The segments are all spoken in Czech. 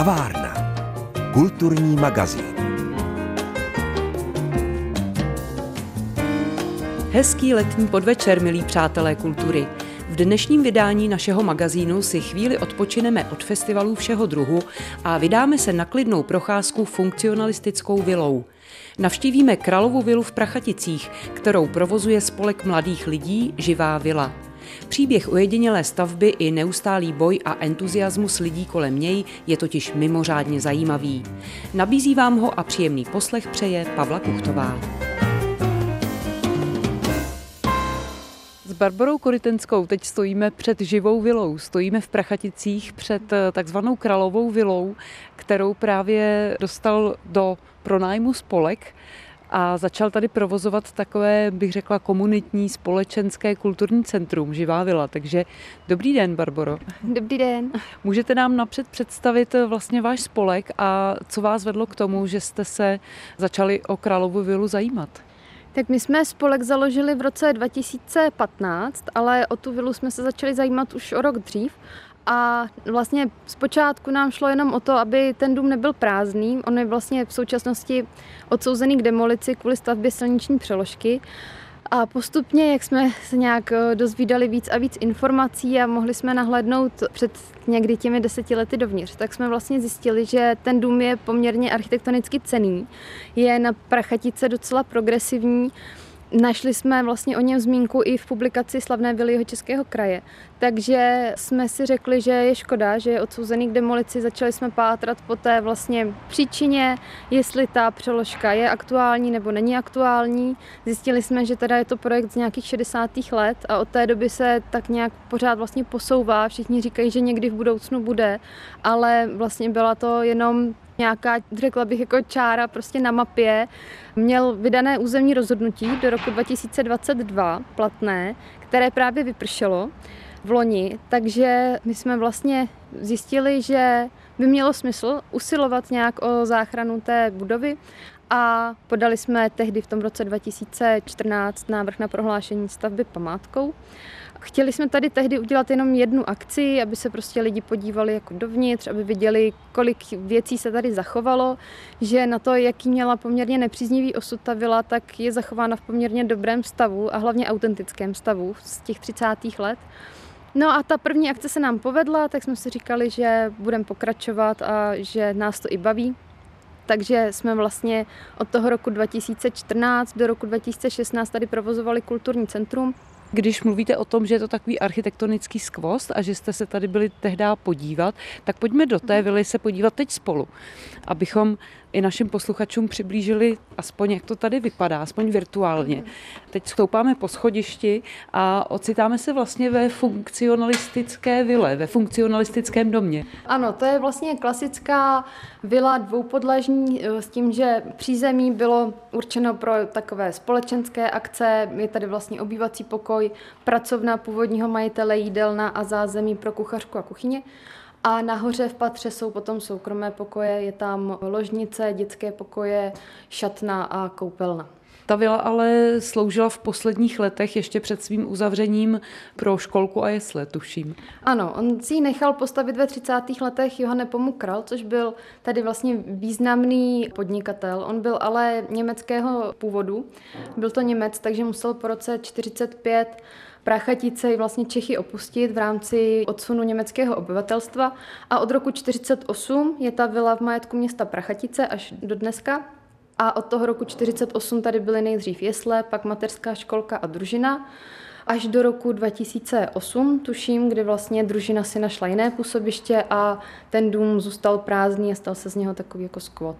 Kavárna. Kulturní magazín. Hezký letní podvečer, milí přátelé kultury. V dnešním vydání našeho magazínu si chvíli odpočineme od festivalů všeho druhu a vydáme se na klidnou procházku funkcionalistickou vilou. Navštívíme Kralovu vilu v Prachaticích, kterou provozuje spolek mladých lidí Živá vila. Příběh ojedinělé stavby i neustálý boj a entuziasmus lidí kolem něj je totiž mimořádně zajímavý. Nabízí vám ho a příjemný poslech přeje Pavla Kuchtová. S Barbarou Korytenskou teď stojíme před živou vilou. Stojíme v Prachaticích před eh, takzvanou Kralovou vilou, kterou právě dostal do pronájmu spolek a začal tady provozovat takové, bych řekla, komunitní, společenské kulturní centrum Živá vila. Takže dobrý den, Barboro. Dobrý den. Můžete nám napřed představit vlastně váš spolek a co vás vedlo k tomu, že jste se začali o Královu vilu zajímat? Tak my jsme spolek založili v roce 2015, ale o tu vilu jsme se začali zajímat už o rok dřív. A vlastně zpočátku nám šlo jenom o to, aby ten dům nebyl prázdný. On je vlastně v současnosti odsouzený k demolici kvůli stavbě silniční přeložky. A postupně, jak jsme se nějak eh, dozvídali víc a víc informací a mohli jsme nahlédnout před někdy těmi deseti lety dovnitř, tak jsme vlastně zjistili, že ten dům je poměrně architektonicky cený. Je na Prachatice docela progresivní Našli jsme vlastně o něm zmínku i v publikaci Slavné vily jeho českého kraje. Takže jsme si řekli, že je škoda, že je odsouzený k demolici. Začali jsme pátrat po té vlastně příčině, jestli ta přeložka je aktuální nebo není aktuální. Zjistili jsme, že teda je to projekt z nějakých 60. let a od té doby se tak nějak pořád vlastně posouvá. Všichni říkají, že někdy v budoucnu bude, ale vlastně byla to jenom nějaká, řekla bych, jako čára prostě na mapě. Měl vydané územní rozhodnutí do roku 2022 platné, které právě vypršelo v loni, takže my jsme vlastně zjistili, že by mělo smysl usilovat nějak o záchranu té budovy a podali jsme tehdy v tom roce 2014 návrh na prohlášení stavby památkou. Chtěli jsme tady tehdy udělat jenom jednu akci, aby se prostě lidi podívali jako dovnitř, aby viděli, kolik věcí se tady zachovalo, že na to, jaký měla poměrně nepříznivý osud ta vila, tak je zachována v poměrně dobrém stavu a hlavně autentickém stavu z těch 30. let. No a ta první akce se nám povedla, tak jsme si říkali, že budeme pokračovat a že nás to i baví. Takže jsme vlastně od toho roku 2014 do roku 2016 tady provozovali kulturní centrum, když mluvíte o tom, že je to takový architektonický skvost a že jste se tady byli tehdy podívat, tak pojďme do té vily se podívat teď spolu, abychom i našim posluchačům přiblížili aspoň, jak to tady vypadá, aspoň virtuálně. Teď stoupáme po schodišti a ocitáme se vlastně ve funkcionalistické vile, ve funkcionalistickém domě. Ano, to je vlastně klasická vila dvoupodlažní eh, s tím, že přízemí bylo určeno pro takové společenské akce, je tady vlastně obývací pokoj, pracovna původního majitele, jídelna a zázemí pro kuchařku a kuchyně. A nahoře v patře jsou potom soukromé pokoje, je tam ložnice, dětské pokoje, šatna a koupelna. Ta vila ale sloužila v posledních letech ještě před svým uzavřením pro školku a jesle, tuším. Ano, on si ji nechal postavit ve 30. letech Johanne Pomukral, což byl tady vlastně významný podnikatel. On byl ale německého původu, byl to Němec, takže musel po roce 45 Prachatice i vlastně Čechy opustit v rámci odsunu německého obyvatelstva a od roku 1948 je ta vila v majetku města Prachatice až do dneska. A od toho roku 1948 tady byly nejdřív jesle, pak mateřská školka a družina až do roku 2008, tuším, kdy vlastně družina si našla jiné působiště a ten dům zůstal prázdný a stal se z něho takový jako skvot.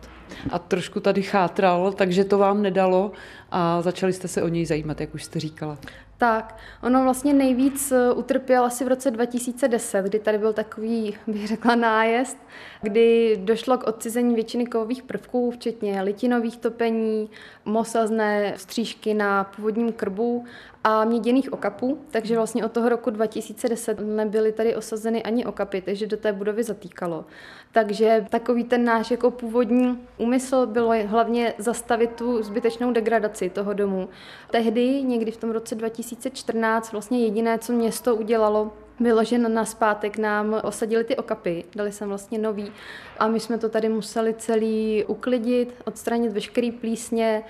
A trošku tady chátral, takže to vám nedalo a začali jste se o něj zajímat, jak už jste říkala. Tak, ono vlastně nejvíc eh, utrpěl asi v roce 2010, kdy tady byl takový, bych řekla, nájezd, kdy došlo k odcizení většiny kovových prvků, včetně litinových topení, mosazné střížky na původním krbu a měděných okapů, takže vlastně od toho roku 2010 nebyly tady osazeny ani okapy, takže do té budovy zatýkalo. Takže takový ten náš jako původní úmysl bylo hlavně zastavit tu zbytečnou degradaci toho domu. Tehdy, někdy v tom roce 2014, vlastně jediné, co město udělalo, bylo, že na zpátek nám osadili ty okapy, dali jsem vlastně nový. A my jsme to tady museli celý uklidit, odstranit veškerý plísně,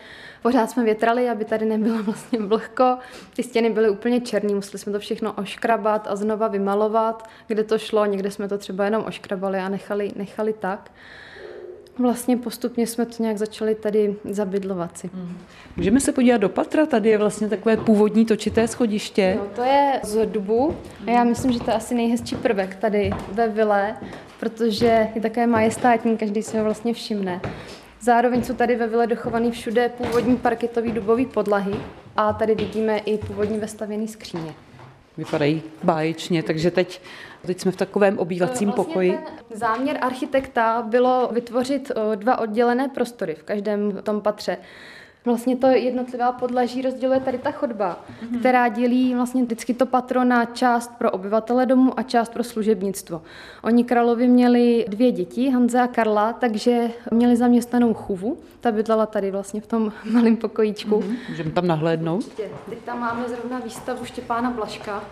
pořád jsme větrali, aby tady nebylo vlastně vlhko, ty stěny byly úplně černé, museli jsme to všechno oškrabat a znova vymalovat, kde to šlo, někde jsme to třeba jenom oškrabali a nechali, nechali tak. Vlastně postupně jsme to nějak začali tady zabydlovat si. Hmm. Můžeme se podívat do patra, tady je vlastně takové původní točité schodiště. No, to je z dubu a já myslím, že to je asi nejhezčí prvek tady ve vile, protože je také majestátní, každý si ho vlastně všimne. Zároveň jsou tady ve vile dochovaný všude původní parketový dubový podlahy a tady vidíme i původní vestavěný skříně. Vypadají báječně, takže teď Teď jsme v takovém obývacím vlastně pokoji. Ten záměr architekta bylo vytvořit dva oddělené prostory v každém tom patře. Vlastně to jednotlivá podlaží rozděluje tady ta chodba, mm-hmm. která dělí vlastně vždycky to patro na část pro obyvatele domu a část pro služebnictvo. Oni královi měli dvě děti, Hanze a Karla, takže měli zaměstnanou chůvu. Ta bydlela tady vlastně v tom malém pokojíčku. Mm-hmm. Můžeme tam nahlédnout? Teď tam máme zrovna výstavu Štěpána Blaška.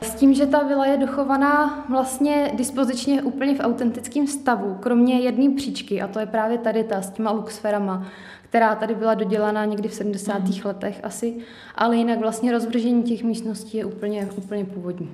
S tím, že ta vila je dochovaná vlastně dispozičně úplně v autentickém stavu, kromě jedné příčky, a to je právě tady ta s těma luxferama která tady byla dodělaná někdy v 70. Mm. letech asi, ale jinak vlastně rozvržení těch místností je úplně, úplně původní.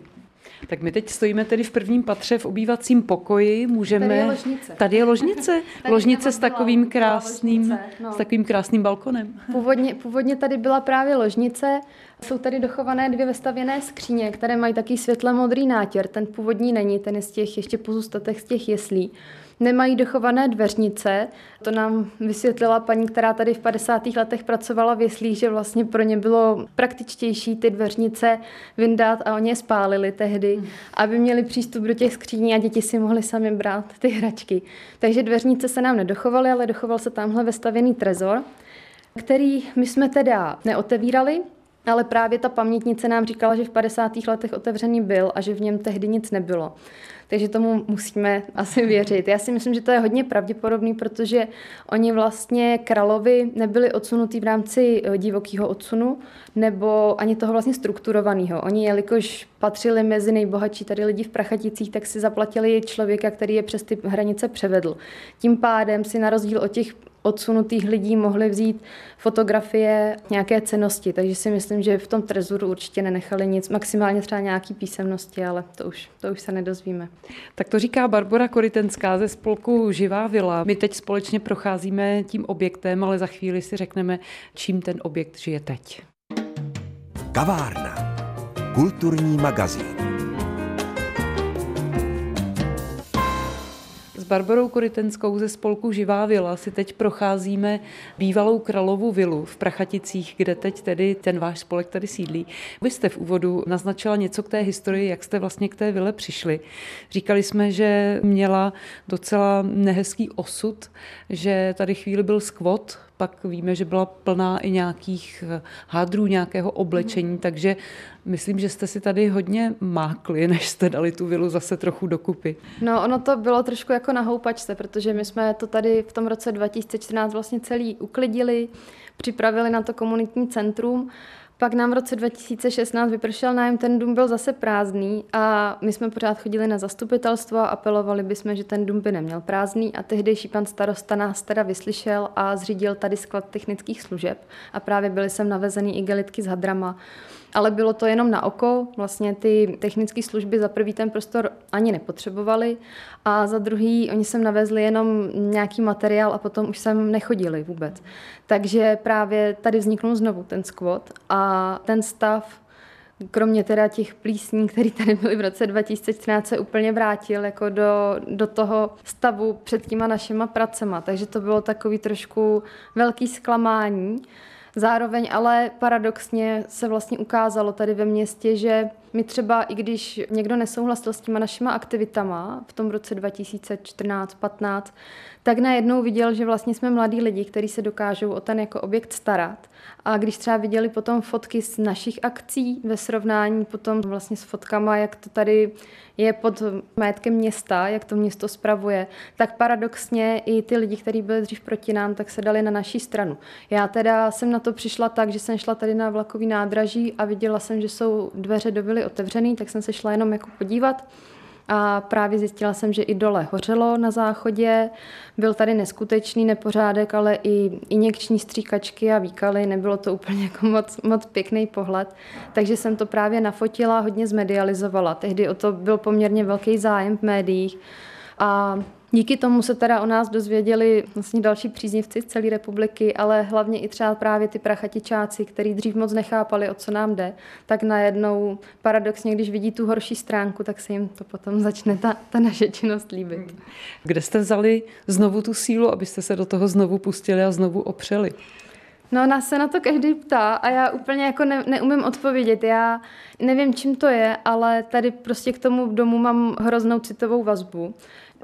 Tak my teď stojíme tedy v prvním patře v obývacím pokoji, můžeme... Tady je ložnice. Tady je ložnice. tady ložnice s takovým krásným, ložnice, no. s takovým krásným balkonem. Původně, původně tady byla právě ložnice. Jsou tady dochované dvě vestavěné skříně, které mají taký světle modrý nátěr. Ten původní není, ten je z těch ještě pozůstatek z těch jeslí nemají dochované dveřnice. To nám vysvětlila paní, která tady v 50. letech pracovala v jeslích, že vlastně pro ně bylo praktičtější ty dveřnice vyndat a oni je spálili tehdy, hmm. aby měli přístup do těch skříní a děti si mohly sami brát ty hračky. Takže dveřnice se nám nedochovaly, ale dochoval se tamhle vestavěný trezor, který my jsme teda neotevírali, ale právě ta pamětnice nám říkala, že v 50. letech otevřený byl a že v něm tehdy nic nebylo takže tomu musíme asi věřit. Já si myslím, že to je hodně pravděpodobný, protože oni vlastně královi nebyli odsunutí v rámci eh, divokého odsunu, nebo ani toho vlastně strukturovaného. Oni, jelikož patřili mezi nejbohatší tady lidi v Prachaticích, tak si zaplatili člověka, který je přes ty hranice převedl. Tím pádem si na rozdíl od těch odsunutých lidí mohli vzít fotografie, nějaké cenosti, takže si myslím, že v tom trezuru určitě nenechali nic, maximálně třeba nějaký písemnosti, ale to už, to už se nedozvíme. Tak to říká Barbara Koritenská ze spolku Živá vila. My teď společně procházíme tím objektem, ale za chvíli si řekneme, čím ten objekt žije teď. Kavárna. Kulturní magazín. S Barbarou Koritenskou ze spolku Živá vila si teď procházíme bývalou Kralovu vilu v Prachaticích, kde teď tedy ten váš spolek tady sídlí. Vy jste v úvodu naznačila něco k té historii, jak jste vlastně k té vile přišli. Říkali jsme, že měla docela nehezký osud, že tady chvíli byl skvot, pak víme, že byla plná i nějakých hádrů, nějakého oblečení, mm. takže myslím, že jste si tady hodně mákli, než jste dali tu vilu zase trochu dokupy. No, ono to bylo trošku jako na houpačce, protože my jsme to tady v tom roce 2014 vlastně celý uklidili, připravili na to komunitní centrum pak nám v roce 2016 vypršel nájem, ten dům byl zase prázdný a my jsme pořád chodili na zastupitelstvo a apelovali bychom, že ten dům by neměl prázdný. A tehdejší pan starosta nás teda vyslyšel a zřídil tady sklad technických služeb a právě byly sem navezený igelitky s hadrama ale bylo to jenom na oko. Vlastně ty technické služby za prvý ten prostor ani nepotřebovali a za druhý oni sem navezli jenom nějaký materiál a potom už sem nechodili vůbec. Takže právě tady vzniknul znovu ten squat a ten stav kromě teda těch plísní, které tady byly v roce 2014, se úplně vrátil jako do, do toho stavu před těma našima pracema. Takže to bylo takový trošku velký zklamání. Zároveň ale paradoxně se vlastně ukázalo tady ve městě, že my třeba, i když někdo nesouhlasil s těma našima aktivitama v tom roce 2014-15, tak najednou viděl, že vlastně jsme mladí lidi, kteří se dokážou o ten jako objekt starat. A když třeba viděli potom fotky z našich akcí ve srovnání potom vlastně s fotkama, jak to tady je pod majetkem města, jak to město spravuje, tak paradoxně i ty lidi, kteří byli dřív proti nám, tak se dali na naší stranu. Já teda jsem na to přišla tak, že jsem šla tady na vlakový nádraží a viděla jsem, že jsou dveře do vily otevřený, tak jsem se šla jenom jako podívat. A právě zjistila jsem, že i dole hořelo na záchodě. Byl tady neskutečný nepořádek, ale i injekční stříkačky a výkaly. Nebylo to úplně jako moc, moc pěkný pohled. Takže jsem to právě nafotila, hodně zmedializovala. Tehdy o to byl poměrně velký zájem v médiích. A Díky tomu se teda o nás dozvěděli vlastně další příznivci z celé republiky, ale hlavně i třeba právě ty prachatičáci, který dřív moc nechápali, o co nám jde, tak najednou paradoxně, když vidí tu horší stránku, tak se jim to potom začne ta, ta naše činnost líbit. Kde jste vzali znovu tu sílu, abyste se do toho znovu pustili a znovu opřeli? No, nás se na to každý ptá a já úplně jako ne, neumím odpovědět. Já nevím, čím to je, ale tady prostě k tomu domu mám hroznou citovou vazbu.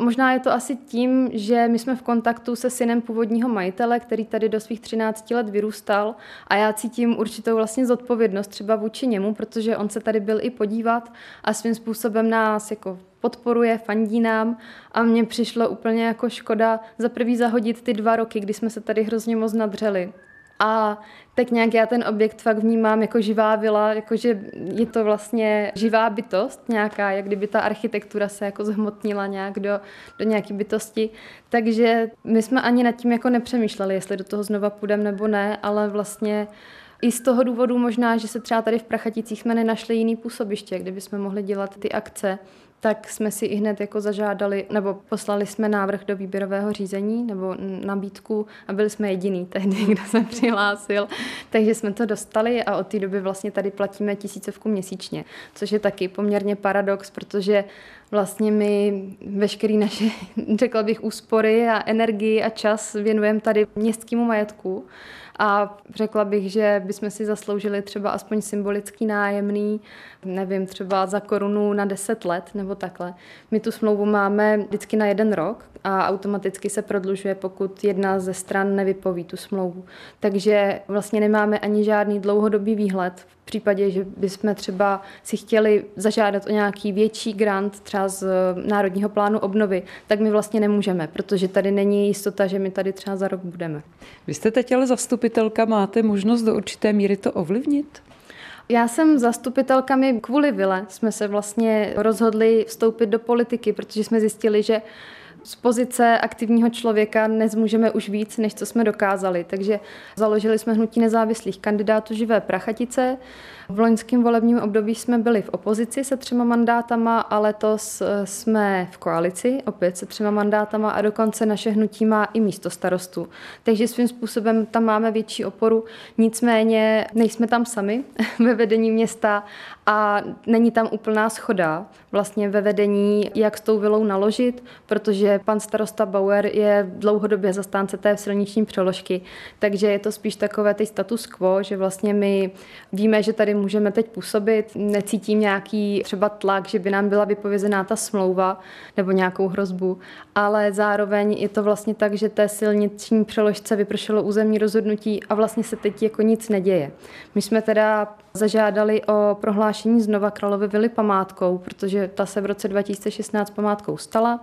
Možná je to asi tím, že my jsme v kontaktu se synem původního majitele, který tady do svých 13 let vyrůstal a já cítím určitou vlastně zodpovědnost třeba vůči němu, protože on se tady byl i podívat a svým způsobem nás jako podporuje, fandí nám a mně přišlo úplně jako škoda za prvý zahodit ty dva roky, kdy jsme se tady hrozně moc nadřeli. A tak nějak já ten objekt fakt vnímám jako živá vila, jakože je to vlastně živá bytost nějaká, jak kdyby ta architektura se jako zhmotnila nějak do, do nějaké bytosti. Takže my jsme ani nad tím jako nepřemýšleli, jestli do toho znova půjdeme nebo ne, ale vlastně i z toho důvodu možná, že se třeba tady v Prachaticích jsme nenašli jiný působiště, kde bychom mohli dělat ty akce, tak jsme si i hned jako zažádali, nebo poslali jsme návrh do výběrového řízení, nebo nabídku a byli jsme jediný tehdy, kdo se přihlásil. Takže jsme to dostali a od té doby vlastně tady platíme tisícovku měsíčně, což je taky poměrně paradox, protože vlastně my veškerý naše, řekla bych, úspory a energii a čas věnujeme tady městskému majetku a řekla bych, že bychom si zasloužili třeba aspoň symbolický nájemný, nevím, třeba za korunu na 10 let nebo takhle. My tu smlouvu máme vždycky na jeden rok a automaticky se prodlužuje, pokud jedna ze stran nevypoví tu smlouvu. Takže vlastně nemáme ani žádný dlouhodobý výhled. V případě, že bychom třeba si chtěli zažádat o nějaký větší grant, třeba z Národního plánu obnovy, tak my vlastně nemůžeme, protože tady není jistota, že my tady třeba za rok budeme. Vy jste teď ale zastupitelka, máte možnost do určité míry to ovlivnit? Já jsem zastupitelkami kvůli Vile. Jsme se vlastně rozhodli vstoupit do politiky, protože jsme zjistili, že z pozice aktivního člověka nezmůžeme už víc, než co jsme dokázali. Takže založili jsme hnutí nezávislých kandidátů Živé Prachatice. V loňském volebním období jsme byli v opozici se třema mandátama a letos jsme v koalici, opět se třema mandátama a dokonce naše hnutí má i místo starostu. Takže svým způsobem tam máme větší oporu, nicméně nejsme tam sami ve vedení města a není tam úplná schoda vlastně ve vedení, jak s tou vilou naložit, protože pan starosta Bauer je dlouhodobě zastánce té silniční přeložky, takže je to spíš takové ty status quo, že vlastně my víme, že tady můžeme teď působit, necítím nějaký třeba tlak, že by nám byla vypovězená ta smlouva nebo nějakou hrozbu, ale zároveň je to vlastně tak, že té silniční přeložce vypršelo územní rozhodnutí a vlastně se teď jako nic neděje. My jsme teda zažádali o prohlášení znova Královy vily památkou, protože ta se v roce 2016 památkou stala.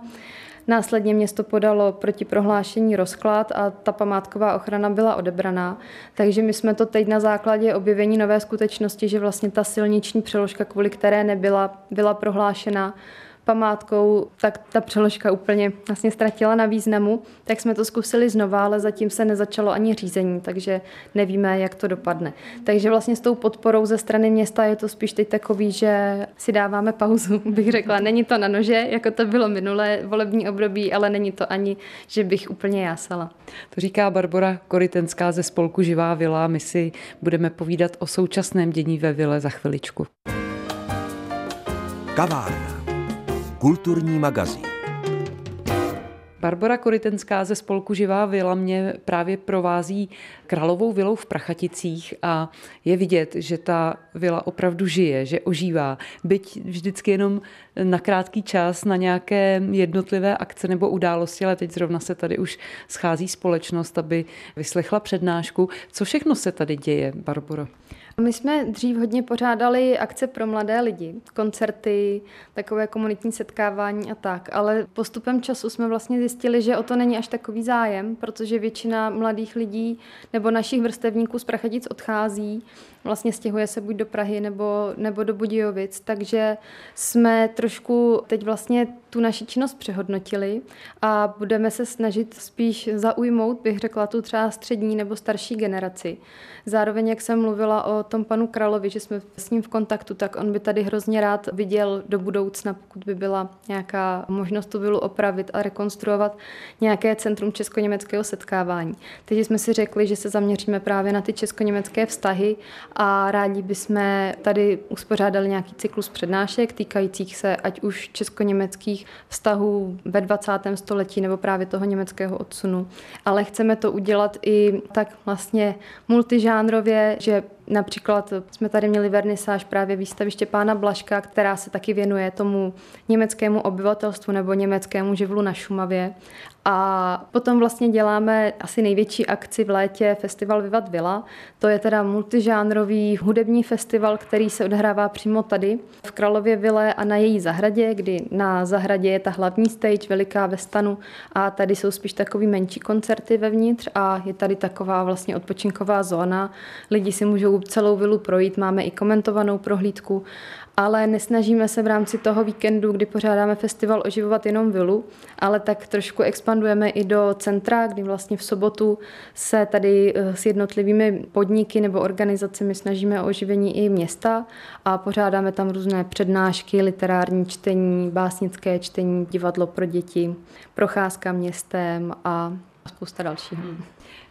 Následně město podalo proti prohlášení rozklad a ta památková ochrana byla odebraná. Takže my jsme to teď na základě objevení nové skutečnosti, že vlastně ta silniční přeložka, kvůli které nebyla, byla prohlášena, památkou, tak ta přeložka úplně vlastně ztratila na významu, tak jsme to zkusili znova, ale zatím se nezačalo ani řízení, takže nevíme, jak to dopadne. Takže vlastně s tou podporou ze strany města je to spíš teď takový, že si dáváme pauzu, bych řekla. Není to na nože, jako to bylo minulé volební období, ale není to ani, že bych úplně jásala. To říká Barbara Koritenská ze spolku Živá vila. My si budeme povídat o současném dění ve vile za chviličku. Kavárna. Kulturní magazín. Barbara Koritenská ze spolku Živá vila mě právě provází královou vilou v Prachaticích a je vidět, že ta vila opravdu žije, že ožívá. Byť vždycky jenom na krátký čas, na nějaké jednotlivé akce nebo události, ale teď zrovna se tady už schází společnost, aby vyslechla přednášku. Co všechno se tady děje, Barbaro? My jsme dřív hodně pořádali akce pro mladé lidi, koncerty, takové komunitní setkávání a tak, ale postupem času jsme vlastně zjistili, že o to není až takový zájem, protože většina mladých lidí nebo našich vrstevníků z Prachatic odchází, vlastně stěhuje se buď do Prahy nebo, nebo do Budějovic, takže jsme trošku teď vlastně tu naši činnost přehodnotili a budeme se snažit spíš zaujmout, bych řekla, tu třeba střední nebo starší generaci. Zároveň, jak jsem mluvila o tom panu Kralovi, že jsme s ním v kontaktu, tak on by tady hrozně rád viděl do budoucna, pokud by byla nějaká možnost tu vilu opravit a rekonstruovat nějaké centrum česko-německého setkávání. Takže jsme si řekli, že se zaměříme právě na ty česko-německé vztahy a rádi bychom tady uspořádali nějaký cyklus přednášek týkajících se ať už česko-německých vztahů ve 20. století nebo právě toho německého odsunu. Ale chceme to udělat i tak vlastně multižánrově, že Například jsme tady měli vernisáž právě výstaviště pána Blaška, která se taky věnuje tomu německému obyvatelstvu nebo německému živlu na Šumavě. A potom vlastně děláme asi největší akci v létě, festival Vivat Villa. To je teda multižánrový hudební festival, který se odehrává přímo tady v Kralově Vile a na její zahradě, kdy na zahradě je ta hlavní stage veliká ve stanu a tady jsou spíš takový menší koncerty vevnitř a je tady taková vlastně odpočinková zóna. Lidi si můžou celou vilu projít, máme i komentovanou prohlídku ale nesnažíme se v rámci toho víkendu, kdy pořádáme festival, oživovat jenom vilu, ale tak trošku expandujeme i do centra, kdy vlastně v sobotu se tady eh, s jednotlivými podniky nebo organizacemi snažíme o oživení i města a pořádáme tam různé přednášky, literární čtení, básnické čtení, divadlo pro děti, procházka městem a spousta dalšího. Hmm.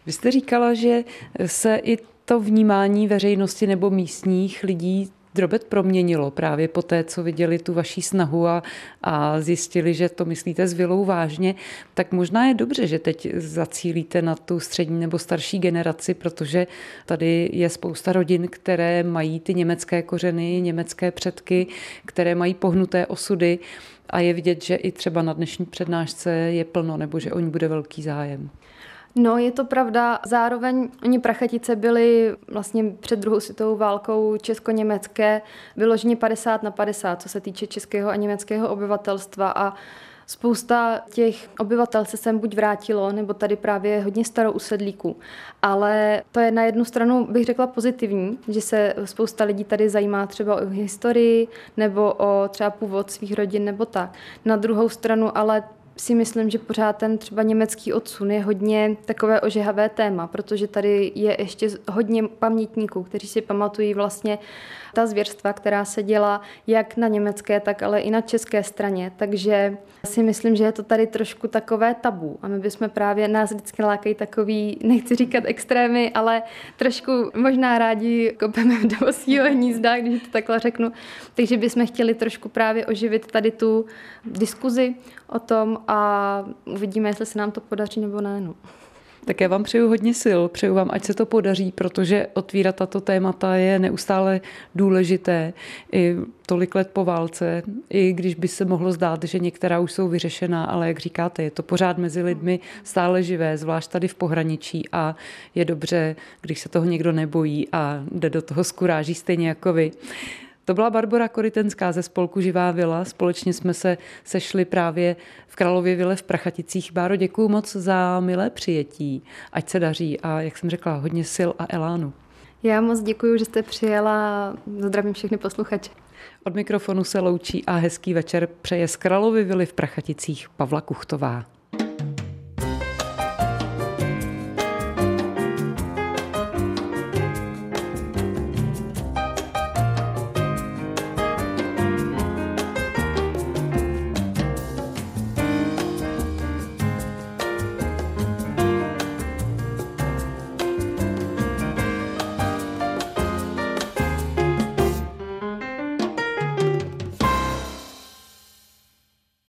Vy jste říkala, že se i to vnímání veřejnosti nebo místních lidí drobet proměnilo právě po té, co viděli tu vaší snahu a, a zjistili, že to myslíte s vilou vážně, tak možná je dobře, že teď zacílíte na tu střední nebo starší generaci, protože tady je spousta rodin, které mají ty německé kořeny, německé předky, které mají pohnuté osudy a je vidět, že i třeba na dnešní přednášce je plno nebo že o ní bude velký zájem. No, je to pravda. Zároveň oni prachatice byli vlastně před druhou světovou válkou česko-německé vyloženě 50 na 50, co se týče českého a německého obyvatelstva a Spousta těch obyvatel se sem buď vrátilo, nebo tady právě hodně starou usedlíků. Ale to je na jednu stranu, bych řekla, pozitivní, že se spousta lidí tady zajímá třeba o historii nebo o třeba původ svých rodin nebo tak. Na druhou stranu ale si myslím, že pořád ten třeba německý odsun je hodně takové ožehavé téma, protože tady je ještě hodně pamětníků, kteří si pamatují vlastně ta zvěrstva, která se dělá jak na německé, tak ale i na české straně. Takže si myslím, že je to tady trošku takové tabu. A my bychom právě nás vždycky lákají takový, nechci říkat extrémy, ale trošku možná rádi kopeme do svého hnízda, když to takhle řeknu. Takže bychom chtěli trošku právě oživit tady tu diskuzi o tom a uvidíme, jestli se nám to podaří nebo ne. No. Tak já vám přeju hodně sil, přeju vám, ať se to podaří, protože otvírat tato témata je neustále důležité. I tolik let po válce, i když by se mohlo zdát, že některá už jsou vyřešená, ale jak říkáte, je to pořád mezi lidmi stále živé, zvlášť tady v pohraničí a je dobře, když se toho někdo nebojí a jde do toho skuráží stejně jako vy. To byla Barbara Koritenská ze spolku Živá vila. Společně jsme se sešli právě v Králově vile v Prachaticích. Báro, děkuji moc za milé přijetí. Ať se daří a, jak jsem řekla, hodně sil a elánu. Já moc děkuji, že jste přijela. Zdravím všechny posluchače. Od mikrofonu se loučí a hezký večer přeje z Královy vily v Prachaticích Pavla Kuchtová.